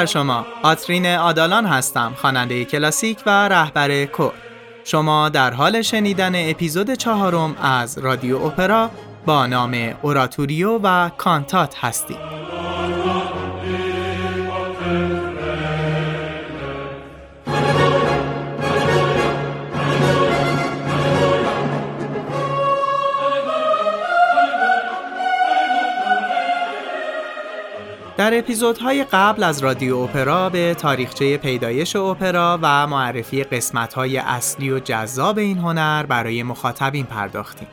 بر شما. آترین آدالان هستم خواننده کلاسیک و رهبر کور شما در حال شنیدن اپیزود چهارم از رادیو اپرا با نام اوراتوریو و کانتات هستید. در اپیزودهای قبل از رادیو اپرا به تاریخچه پیدایش اپرا و معرفی قسمتهای اصلی و جذاب این هنر برای مخاطبین پرداختیم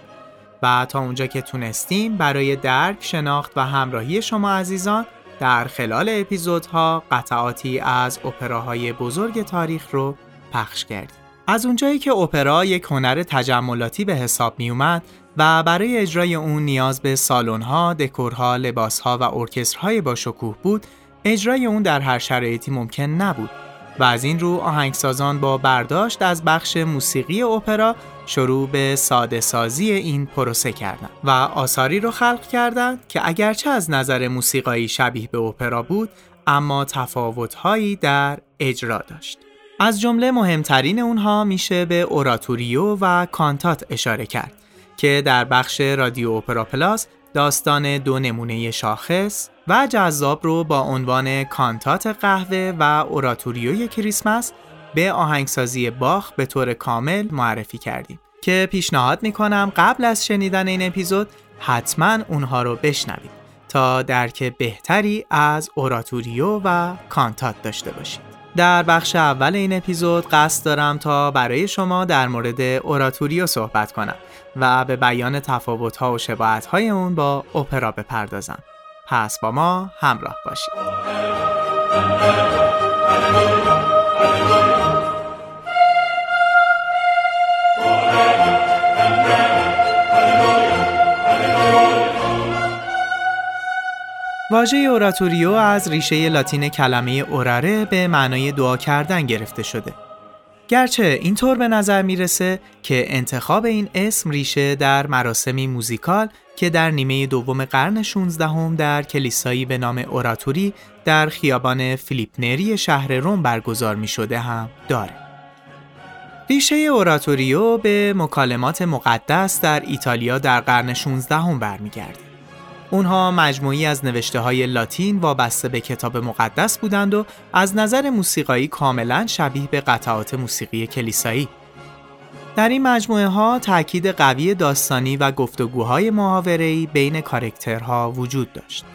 و تا اونجا که تونستیم برای درک، شناخت و همراهی شما عزیزان در خلال اپیزودها قطعاتی از اپراهای بزرگ تاریخ رو پخش کردیم. از اونجایی که اپرا یک هنر تجملاتی به حساب می اومد و برای اجرای اون نیاز به سالن‌ها، دکورها، لباسها و ارکسترهای با شکوه بود، اجرای اون در هر شرایطی ممکن نبود و از این رو آهنگسازان با برداشت از بخش موسیقی اپرا شروع به ساده سازی این پروسه کردند و آثاری رو خلق کردند که اگرچه از نظر موسیقایی شبیه به اپرا بود اما تفاوت‌هایی در اجرا داشت. از جمله مهمترین اونها میشه به اوراتوریو و کانتات اشاره کرد که در بخش رادیو اپرا پلاس داستان دو نمونه شاخص و جذاب رو با عنوان کانتات قهوه و اوراتوریوی کریسمس به آهنگسازی باخ به طور کامل معرفی کردیم. که پیشنهاد می‌کنم قبل از شنیدن این اپیزود حتما اونها رو بشنوید تا درک بهتری از اوراتوریو و کانتات داشته باشید. در بخش اول این اپیزود قصد دارم تا برای شما در مورد اوراتوریو صحبت کنم. و به بیان تفاوت‌ها و شباهت‌های اون با اپرا بپردازم. پس با ما همراه باشید. واژه اوراتوریو از ریشه لاتین کلمه اوراره به معنای دعا کردن گرفته شده. گرچه اینطور به نظر می‌رسه که انتخاب این اسم ریشه در مراسمی موزیکال که در نیمه دوم قرن 16 هم در کلیسایی به نام اوراتوری در خیابان فیلیپ نری شهر روم برگزار می شده هم داره. ریشه اوراتوریو به مکالمات مقدس در ایتالیا در قرن 16 هم برمیگرده. اونها مجموعی از نوشته های لاتین وابسته به کتاب مقدس بودند و از نظر موسیقایی کاملا شبیه به قطعات موسیقی کلیسایی. در این مجموعه ها تاکید قوی داستانی و گفتگوهای محاوره‌ای بین کارکترها وجود داشت.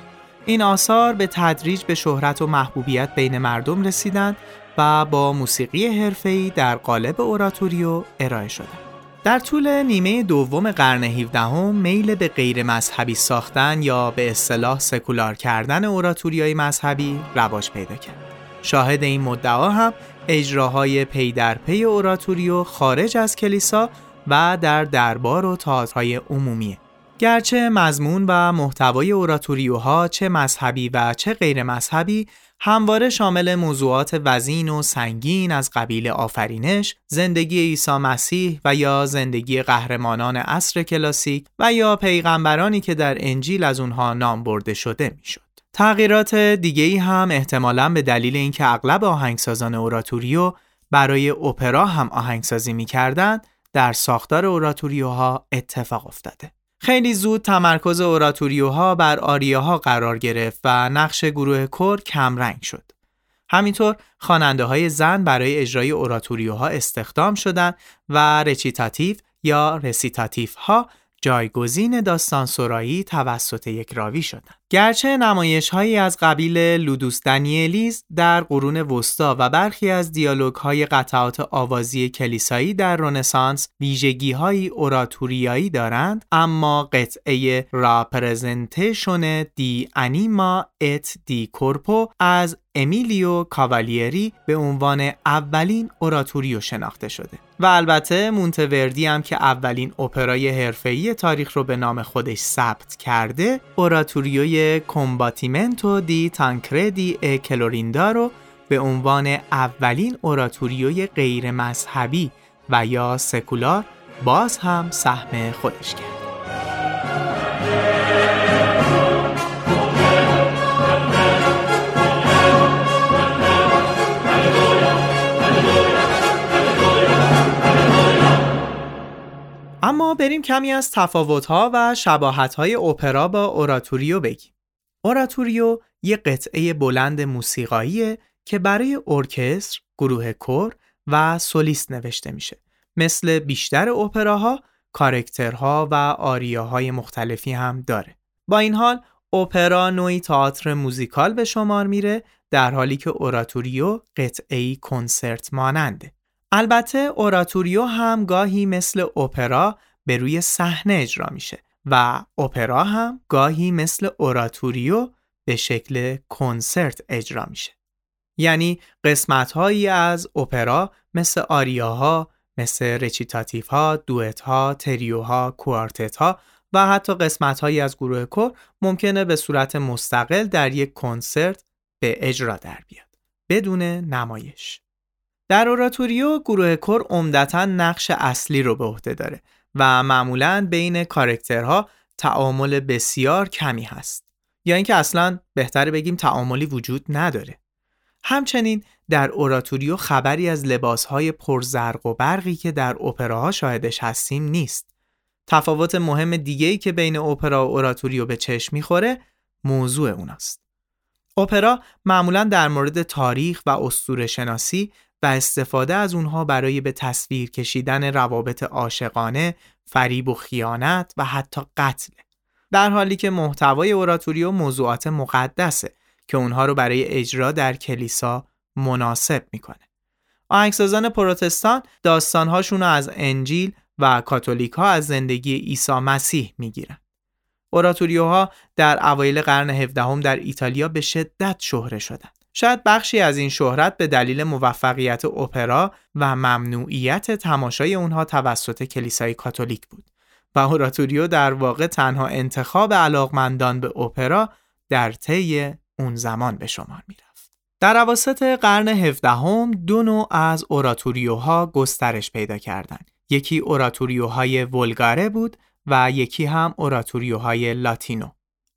این آثار به تدریج به شهرت و محبوبیت بین مردم رسیدند و با موسیقی حرفه‌ای در قالب اوراتوریو ارائه شدند. در طول نیمه دوم قرن 17 هم میل به غیر مذهبی ساختن یا به اصطلاح سکولار کردن اوراتوریای مذهبی رواج پیدا کرد. شاهد این مدعا هم اجراهای پی در پی اوراتوریو خارج از کلیسا و در دربار و تئاترهای عمومیه. گرچه مضمون و محتوای اوراتوریوها چه مذهبی و چه غیر مذهبی همواره شامل موضوعات وزین و سنگین از قبیل آفرینش، زندگی عیسی مسیح و یا زندگی قهرمانان عصر کلاسیک و یا پیغمبرانی که در انجیل از اونها نام برده شده می‌شد. تغییرات دیگه ای هم احتمالاً به دلیل اینکه اغلب آهنگسازان اوراتوریو برای اپرا هم آهنگسازی می‌کردند در ساختار اوراتوریوها اتفاق افتاده. خیلی زود تمرکز اوراتوریوها بر آریاها قرار گرفت و نقش گروه کور کمرنگ شد. همینطور خواننده های زن برای اجرای اوراتوریوها استخدام شدند و رچیتاتیو یا رسیتاتیف ها جایگزین داستان سرایی توسط یک راوی شدند. گرچه نمایش هایی از قبیل Ludus Danielis در قرون وسطا و برخی از دیالوگ های قطعات آوازی کلیسایی در رنسانس ویژگی های اوراتوریایی دارند اما قطعه Rappresentatione di Anima et di Corpo از امیلیو کاوالیری به عنوان اولین اوراتوریو شناخته شده. و البته مونته‌وردی هم که اولین اپرای حرفه‌ای تاریخ رو به نام خودش ثبت کرده اوراتوریوی کمباتیمنتو دی تانکردی کلوریندا رو به عنوان اولین اوراتوریوی غیر مذهبی و یا سکولار باز هم سهم خودش کرد. اما بریم کمی از تفاوت‌ها و شباهت‌های اپرا با اوراتوریو بگیم. اوراتوریو یه قطعه بلند موسیقاییه که برای ارکستر، گروه کور و سولیست نوشته میشه. مثل بیشتر اپراها، کارکترها و آریاهای مختلفی هم داره. با این حال اپرا نوعی تئاتر موزیکال به شمار میره در حالی که اوراتوریو قطعه کنسرت ماننده. البته اوراتوریو هم گاهی مثل اپرا به روی صحنه اجرا میشه و اپرا هم گاهی مثل اوراتوریو به شکل کنسرت اجرا میشه. یعنی قسمت هایی از اپرا مثل آریاها، مثل رچیتاتیف ها، دوئت ها، تریوها، کوارتت ها و حتی قسمت هایی از گروه کور ممکنه به صورت مستقل در یک کنسرت به اجرا در بیاد بدون نمایش. در اوراتوریو گروه کور عمدتا نقش اصلی رو به عهده داره و معمولا بین کارکترها تعامل بسیار کمی هست. یا اینکه اصلا بهتره بگیم تعاملی وجود نداره. همچنین در اوراتوریو خبری از لباسهای پرزرق و برقی که در اپراها شاهدش هستیم نیست. تفاوت مهم دیگه‌ای که بین اپرا و اوراتوریو به چشم می‌خوره موضوع اوناست. اپرا معمولا در مورد تاریخ و اسطوره شناسی و استفاده از اونها برای به تصویر کشیدن روابط عاشقانه، فریب و خیانت و حتی قتل. در حالی که محتوای اوراتوریو موضوعات مقدسه که اونها رو برای اجرا در کلیسا مناسب می‌کنه. آهنگسازان پروتستان داستانهاشون رو از انجیل و کاتولیک ها از زندگی عیسی مسیح می‌گیرن. اوراتوریوها در اوایل قرن 17 در ایتالیا به شدت شهره شدند. شاید بخشی از این شهرت به دلیل موفقیت اپرا و ممنوعیت تماشای اونها توسط کلیسای کاتولیک بود و اوراتوریو در واقع تنها انتخاب علاقمندان به اپرا در طی اون زمان به شمار می‌رفت. در اواسط قرن 17 هم دو نوع از اوراتوریوها گسترش پیدا کردند. یکی اوراتوریوهای ولگاره بود و یکی هم اوراتوریوهای لاتینو.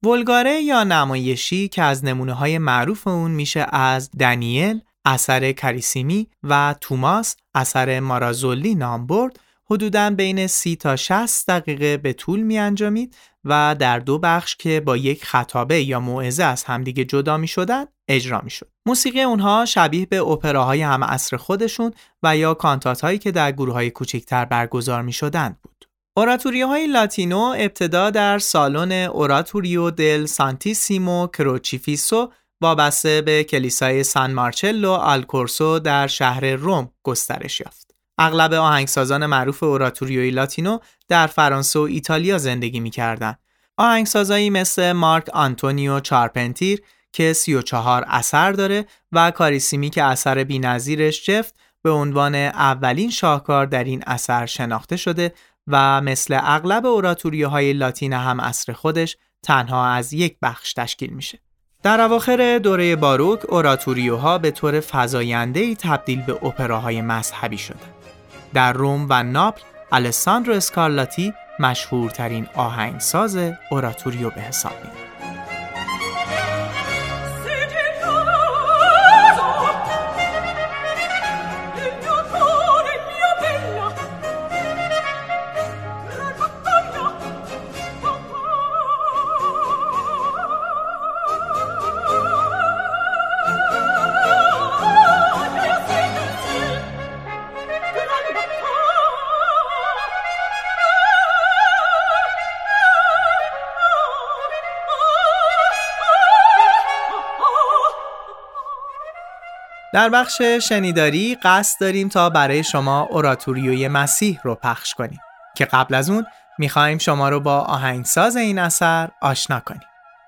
ولگاره یا نمایشی که از نمونه های معروف اون میشه از دنیل اثر کریسیمی و توماس اثر مارازولی نام برد حدوداً بین سی تا 60 دقیقه به طول می انجامید و در دو بخش که با یک خطابه یا موعظه از همدیگه جدا می شدن اجرا می شد. موسیقی اونها شبیه به اپراهای هم عصر خودشون و یا کانتات هایی که در گروه های کوچکتر برگزار می شدند بود. اوراتوریو های latino ابتدا در سالن اوراتوریو دل سانتیسیمو کروچیفیسو وابسته به کلیسای سان مارچلو آلکورسو در شهر روم گسترش یافت. اغلب آهنگسازان معروف اوراتوریوی latino در فرانسه و ایتالیا زندگی می‌کردند. آهنگسازایی مثل مارک آنتونیو چارپنتیر که 34 اثر داره و کاریسیمی که اثر بینظیرش جفت به عنوان اولین شاهکار در این اثر شناخته شده و مثل اغلب های لاتین هم اصر خودش تنها از یک بخش تشکیل میشه. در اواخر دوره باروک اوراتوریوها به طور فزاینده‌ای تبدیل به اپراهای مذهبی شدند. در روم و ناپل الساندرو اسکارلاتی مشهورترین آهنگساز اوراتوریو به حساب میاد. در بخش شنیداری قصد داریم تا برای شما اوراتوریوی مسیح رو پخش کنیم که قبل از اون می‌خوایم شما رو با آهنگساز این اثر آشنا کنیم.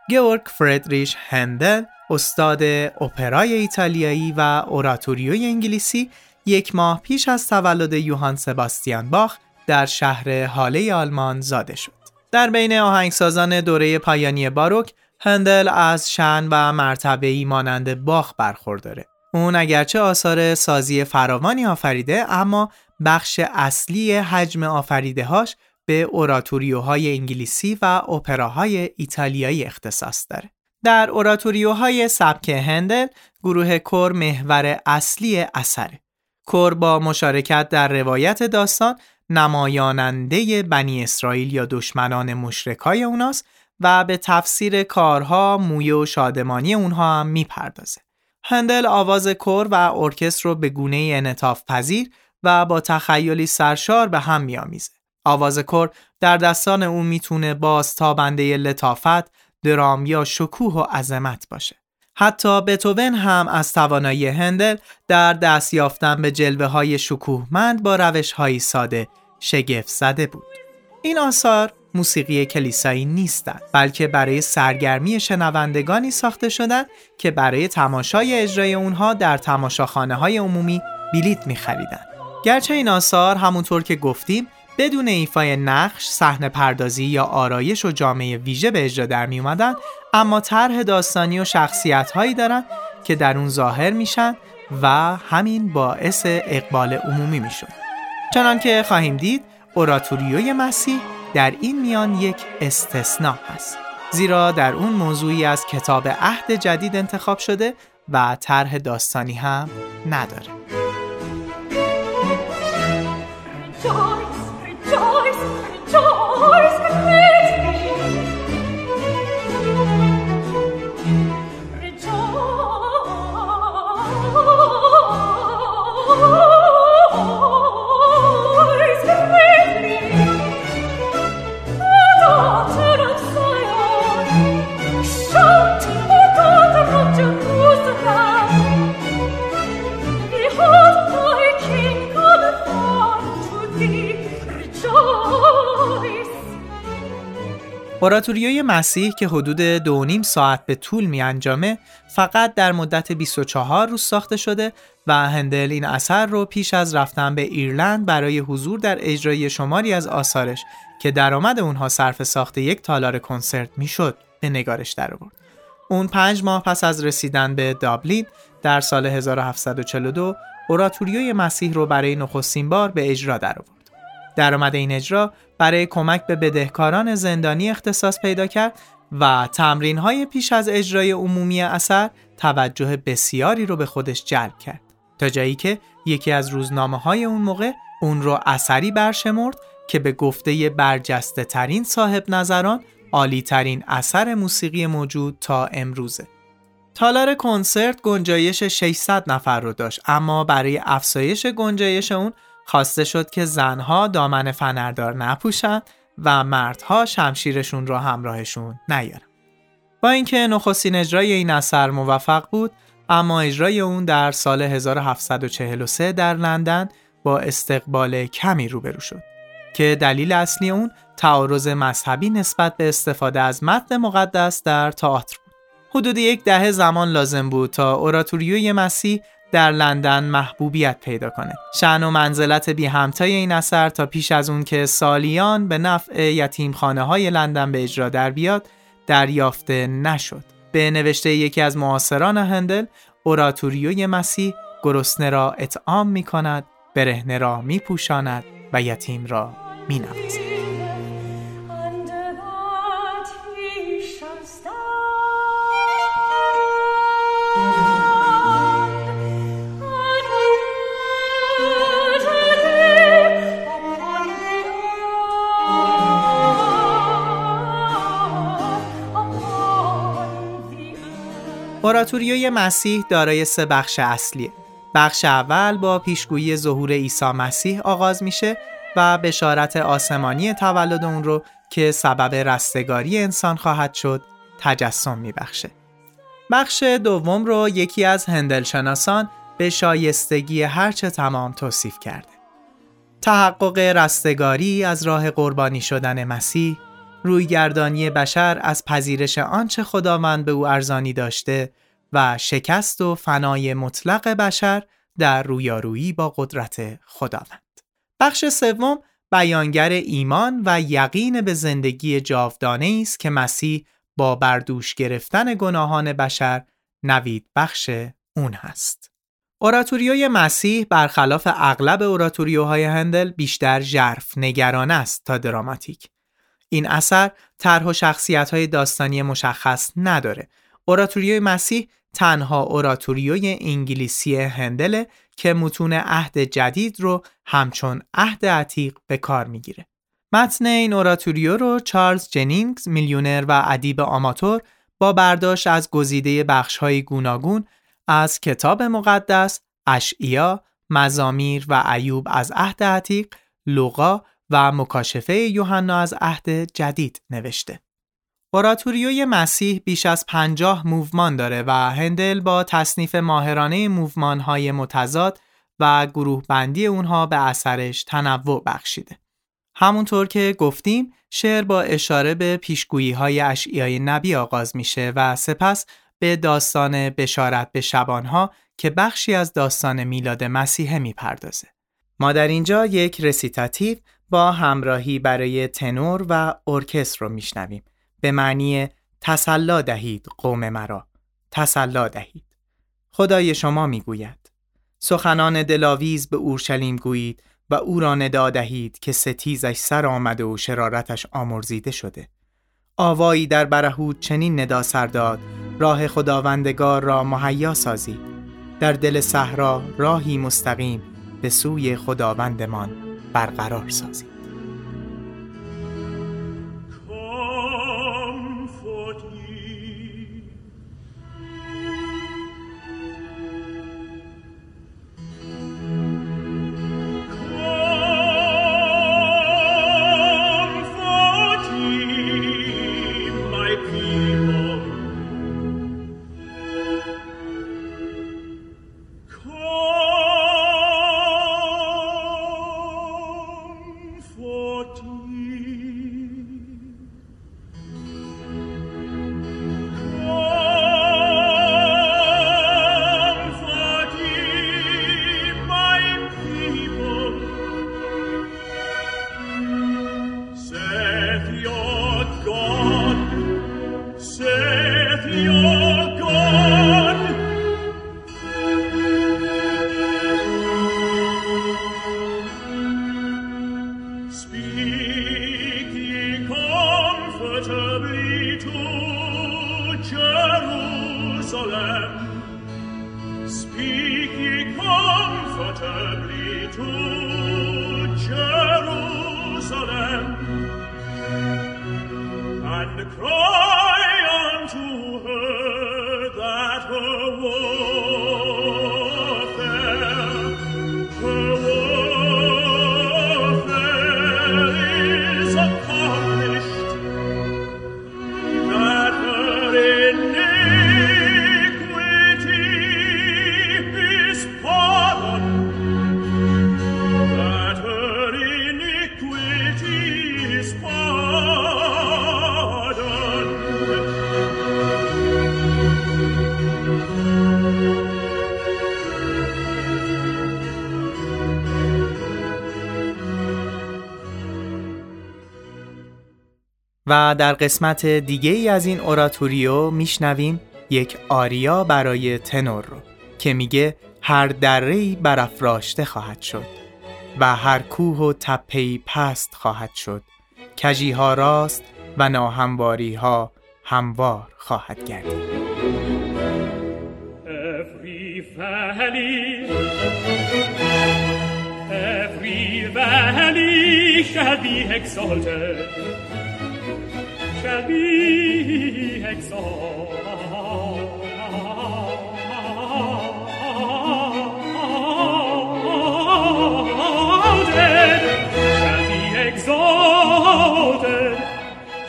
گیورگ فردریش هندل استاد اپرای ایتالیایی و اوراتوریوی انگلیسی یک ماه پیش از تولد یوهان سباستیان باخ در شهر حاله آلمان زاده شد. در بین آهنگسازان دوره پایانی باروک هندل از شن و مرتبه مانند باخ برخورداره اون اگرچه آثار سازی فراوانی آفریده اما بخش اصلی حجم آفریده هاش به اوراتوریوهای انگلیسی و اپراهای ایتالیایی اختصاص داره. در اوراتوریوهای سبک هندل گروه کور محور اصلی اثره. کور با مشارکت در روایت داستان نمایاننده بنی اسرائیل یا دشمنان مشرکای اوناست و به تفسیر کارها، مویه و شادمانی اونها هم می‌پردازه. هندل آواز کور و ارکستر رو به گونه انطاف پذیر و با تخیلی سرشار به هم میآمیزه. آواز کور در دستان اون می‌تونه باز تابنده لطافت، درام یا شکوه و عظمت باشه. حتی بتوون هم از توانایی هندل در دست یافتن به جلوه های شکوهمند با روش های ساده شگفت زده بود. این آثار موسیقی کلیسایی نیستند بلکه برای سرگرمی شنوندگانی ساخته شدند که برای تماشای اجرای اونها در تماشاخانه های عمومی بلیت می‌خریدند. گرچه این آثار همونطور که گفتیم بدون ایفای نقش، صحنه پردازی یا آرایش و جامعه ویژه به اجرا در می اومدن اما طرح داستانی و شخصیت هایی دارن که در اون ظاهر میشن و همین باعث اقبال عمومی میشون. چنان که خواهیم دید اوراتوریوی مسیح در این میان یک استثناء هست زیرا در اون موضوعی از کتاب عهد جدید انتخاب شده و طرح داستانی هم نداره. اوراتوریوی مسیح که حدود دو نیم ساعت به طول می انجامه فقط در مدت 24 روز ساخته شده و هندل این اثر رو پیش از رفتن به ایرلند برای حضور در اجرای شماری از آثارش که درآمد اونها صرف ساخت یک تالار کنسرت می‌شد به نگارش درآورد. اون پنج ماه پس از رسیدن به دابلین در سال 1742 اوراتوریوی مسیح رو برای نخستین بار به اجرا درآورد. درآمد این اجرا برای کمک به بدهکاران زندانی اختصاص پیدا کرد و تمرین های پیش از اجرای عمومی اثر توجه بسیاری رو به خودش جلب کرد تا جایی که یکی از روزنامه های اون موقع اون رو اثری برشمرد که به گفته برجسته ترین صاحب نظران عالی ترین اثر موسیقی موجود تا امروزه. تالار کنسرت گنجایش 600 نفر رو داشت اما برای افزایش گنجایش اون خواسته شد که زنها دامن فنردار نپوشن و مردها شمشیرشون را همراهشون نیارن. با اینکه نخستین اجرای این اثر موفق بود اما اجرای اون در سال 1743 در لندن با استقبال کمی روبرو شد که دلیل اصلی اون تعارض مذهبی نسبت به استفاده از متن مقدس در تئاتر بود. حدود یک دهه زمان لازم بود تا اوراتوریوی مسیح در لندن محبوبیت پیدا کنه. شن و منزلت بی همتای این اثر تا پیش از اون که سالیان به نفع یتیمخانه های لندن به اجرا در بیاد دریافته نشد. به نوشته یکی از معاصران هندل اوراتوریوی مسیح گرسنه را اطعام می کند، برهنه را می پوشاند و یتیم را می. امپراتوریوی مسیح دارای سه بخش اصلیه. بخش اول با پیشگویی ظهور عیسی مسیح آغاز میشه و بشارت آسمانی تولد اون رو که سبب رستگاری انسان خواهد شد تجسم میبخشه. بخش دوم رو یکی از هندل شناسان به شایستگی هرچه تمام توصیف کرده. تحقق رستگاری از راه قربانی شدن مسیح، رویگردانی بشر از پذیرش آنچه خداوند به او ارزانی داشته و شکست و فنای مطلق بشر در رویارویی با قدرت خداوند. بخش سوم بیانگر ایمان و یقین به زندگی جاودانه است که مسیح با بردوش گرفتن گناهان بشر نوید بخش اون هست. اوراتوریوی مسیح برخلاف اغلب اوراتوریوهای هندل بیشتر ژرف نگران است تا دراماتیک. این اثر طرح و شخصیت های داستانی مشخص نداره اوراتوریوی مسیح تنها اوراتوریوی انگلیسی هندله که متون عهد جدید رو همچون عهد عتیق به کار می‌گیره. متن این اوراتوریو رو چارلز جنینگز میلیونر و ادیب آماتور با برداشت از گزیده بخش‌های گوناگون از کتاب مقدس، اشعیا، مزامیر و ایوب از عهد عتیق، لوقا و مکاشفه یوحنا از عهد جدید نوشته. اوراتوریوی مسیح بیش از پنجاه موومان داره و هندل با تصنیف ماهرانه موومان های متضاد و گروه بندی اونها به اثرش تنوع بخشیده. همونطور که گفتیم شعر با اشاره به پیشگویی های اشعیای نبی آغاز میشه و سپس به داستان بشارت به شبانها که بخشی از داستان میلاد مسیحه می‌پردازه. ما در اینجا یک رسیتاتیو با همراهی برای تنور و ارکستر رو میشنویم. به معنی تسلا دهید قوم مرا. تسلا دهید. خدای شما می‌گوید. سخنان دلاویز به اورشلیم گویید و او را ندا دهید که ستیزش سر آمده و شرارتش آمرزیده شده. آوایی در برهود چنین ندا سر داد راه خداوندگار را مهیا سازید. در دل صحرا راهی مستقیم به سوی خداوندمان. برقرار comfortably to Jerusalem and cry unto و در قسمت دیگه ای از این اوراتوریو میشنویم یک آریا برای تنور رو که میگه هر درهی برافراشته خواهد شد و هر کوه و تپهی پست خواهد شد. کجی ها راست و ناهمواری ها هموار خواهد گردید. Every valley, every valley shall be exalted. Shall be exalted. Shall be exalted,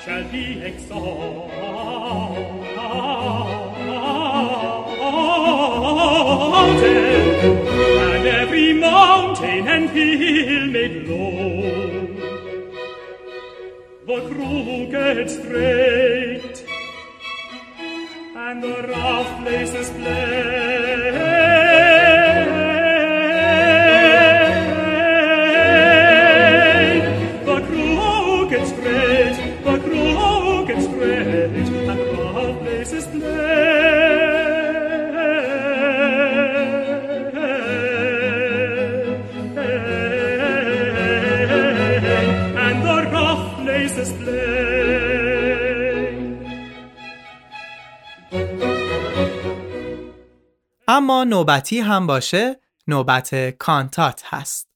shall be exalted. And every mountain and hill made low crooked straight and the rough places plain. اما نوبتی هم باشه نوبت کانتات هست.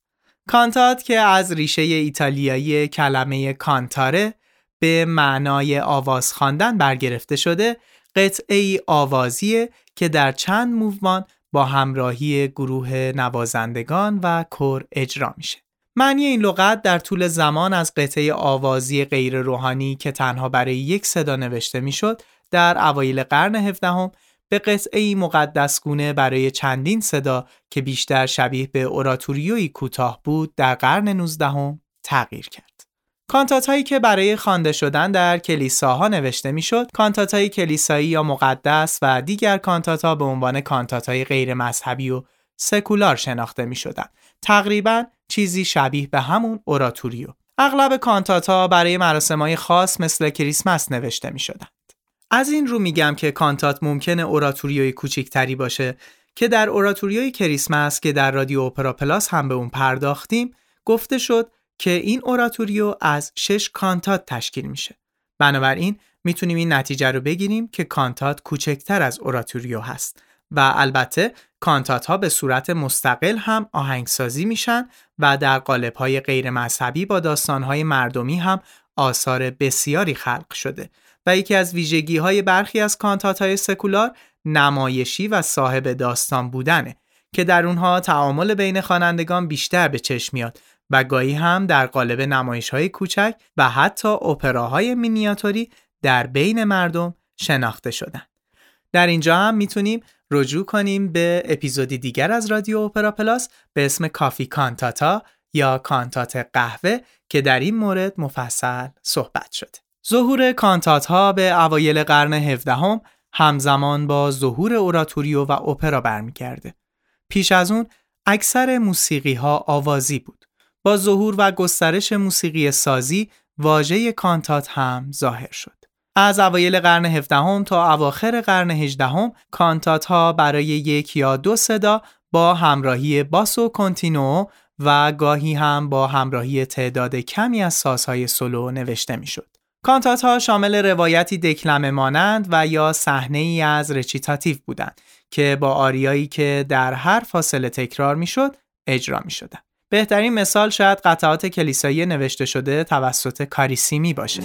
کانتات که از ریشه ایتالیایی کلمه کانتاره به معنای آواز خواندن برگرفته شده قطعه ای آوازیه که در چند موومان با همراهی گروه نوازندگان و کور اجرا میشه. معنی این لغت در طول زمان از قطعه آوازی غیر روحانی که تنها برای یک صدا نوشته می‌شد در اوایل قرن هفدهم به قطعه مقدسگونه برای چندین صدا که بیشتر شبیه به اوراتوریوی کوتاه بود در قرن 19 تغییر کرد. کانتات هایی که برای خوانده شدن در کلیساها نوشته می‌شد کانتات های کلیسایی یا مقدس و دیگر کانتات ها به عنوان کانتات های غیر مذهبی و سکولار شناخته می شدن. تقریبا چیزی شبیه به همون اوراتوریو. اغلب کانتات ها برای مراسم های خاص مثل کریسمس نوشته می شدن. از این رو میگم که کانتات ممکنه اوراتوریوی کوچکتری باشه که در اوراتوریوی کریسمس که در رادیو اپرا پلاس هم به اون پرداختیم گفته شد که این اوراتوریو از شش کانتات تشکیل میشه. بنابراین می‌تونیم این نتیجه رو بگیریم که کانتات کوچکتر از اوراتوریو هست و البته کانتات ها به صورت مستقل هم آهنگسازی میشن و در قالب های غیر مذهبی با داستان های مردمی هم آثار بسیاری خلق شده و یکی از ویژگی های برخی از کانتات های سکولار نمایشی و صاحب داستان بودنه که در اونها تعامل بین خوانندگان بیشتر به چشم میاد و گاهی هم در قالب نمایش های کوچک و حتی اپراهای مینیاتوری در بین مردم شناخته شدن. در اینجا هم می‌تونیم رجوع کنیم به اپیزودی دیگر از رادیو اپرا پلاس به اسم Coffee Cantata یا کانتات قهوه که در این مورد مفصل صحبت شده. ظهور کانتات ها به اوایل قرن 17 هم همزمان با ظهور اوراتوریو و اپرا برمیگرده. پیش از اون اکثر موسیقی ها آوازی بود. با ظهور و گسترش موسیقی سازی واژه کانتات هم ظاهر شد. از اوایل قرن 17 هم تا اواخر قرن 18 هم کانتات ها برای یک یا دو صدا با همراهی باس و کنتینو و گاهی هم با همراهی تعداد کمی از سازهای سولو نوشته می‌شد. کانتات ها شامل روایتی دکلمه مانند و یا صحنه ای از رچیتاتیو بودند که با آریایی که در هر فاصله تکرار می‌شد اجرا می شدن. بهترین مثال شاید قطعات کلیسایی نوشته شده توسط کاریسیمی باشه.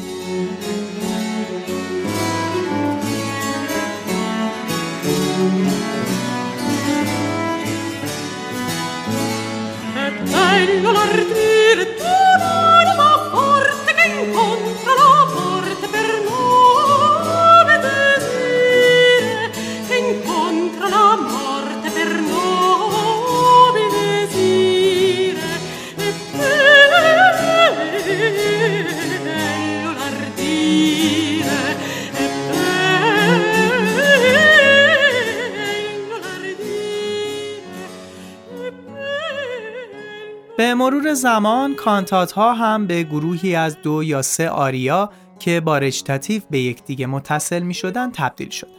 مرور زمان کانتات ها هم به گروهی از دو یا سه آریا که با رچیتاتیو به یکدیگه متصل می شدن تبدیل شدن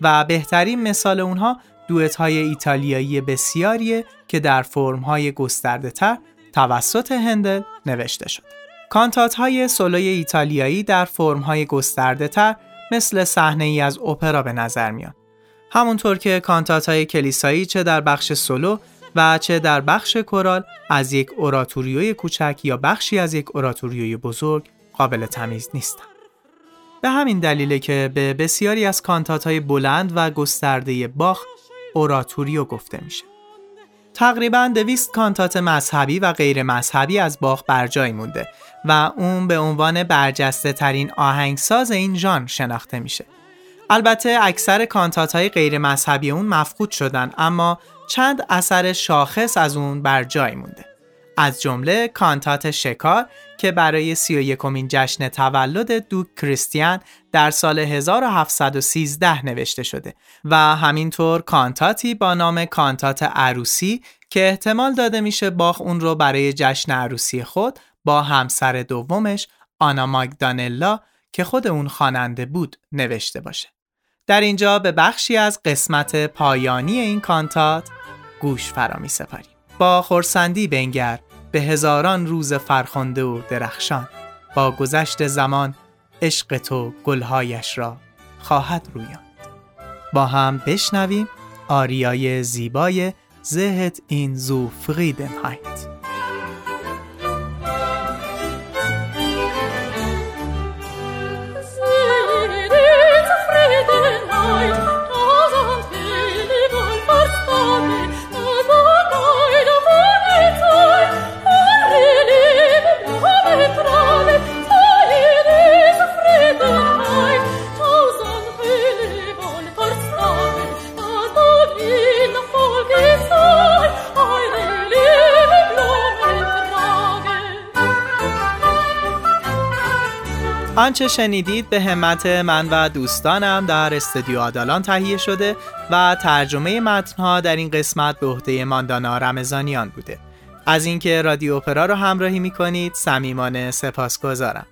و بهترین مثال اونها دوئت های ایتالیایی بسیاریه که در فرم های گسترده تر توسط هندل نوشته شد. کانتات های سولوی ایتالیایی در فرم های گسترده تر مثل صحنه ای از اپرا به نظر میاد. همونطور که کانتات های کلیسایی چه در بخش سولو و چه در بخش کورال از یک اوراتوریوی کوچک یا بخشی از یک اوراتوریوی بزرگ قابل تمیز نیستند. به همین دلیله که به بسیاری از کانتات های بلند و گسترده باخ اوراتوریو گفته میشه. تقریبا دویست کانتات مذهبی و غیر مذهبی از باخ بر جای مونده و اون به عنوان برجسته ترین آهنگساز این ژانر شناخته میشه. البته اکثر کانتات های غیر مذهبی اون مفقود شدن اما چند اثر شاخص از اون بر جای مونده. از جمله کانتات شکار که برای 31 کمین جشن تولد دوک کریستیان در سال 1713 نوشته شده و همینطور کانتاتی با نام کانتات عروسی که احتمال داده میشه باخ اون رو برای جشن عروسی خود با همسر دومش آنا ماگدانلا که خود اون خواننده بود نوشته باشه. در اینجا به بخشی از قسمت پایانی این کانتات گوش فرا می سپاریم. با خورسندی بنگر به هزاران روز فرخنده و درخشان با گذشت زمان عشق تو گلهایش را خواهد رویاند با هم بشنویم آریای زیبای زهت این زو فریدنهایت آنچه شنیدید به همت من و دوستانم در استودیو آدالان تهیه شده و ترجمه متنها در این قسمت به عهده ماندانا رمضانیان بوده. از اینکه رادیو اپرا رو همراهی می کنید صمیمانه سپاسگزارم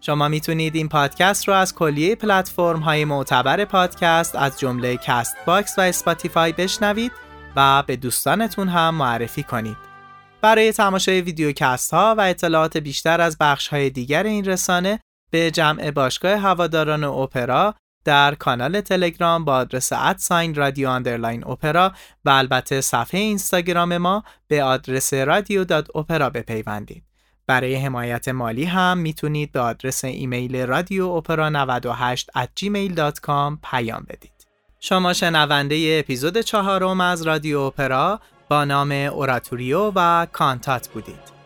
شما می‌تونید این پادکست رو از کلیه پلتفرم های معتبر پادکست از جمله کست باکس و اسپاتیفای بشنوید و به دوستانتون هم معرفی کنید. برای تماشای ویدیوکست ها و اطلاعات بیشتر از بخش های دیگر این رسانه به جمع باشگاه هواداران اپرا در کانال تلگرام با آدرس at sign رادیو underline اپرا و البته صفحه اینستاگرام ما به آدرس رادیو dot اپرا بپیوندید. برای حمایت مالی هم می‌تونید به آدرس ایمیل رادیو اپرا 98 at gmail.com پیام بدید. شما شنونده اپیزود چهارم از رادیو اپرا با نام اوراتوریو و کانتات بودید.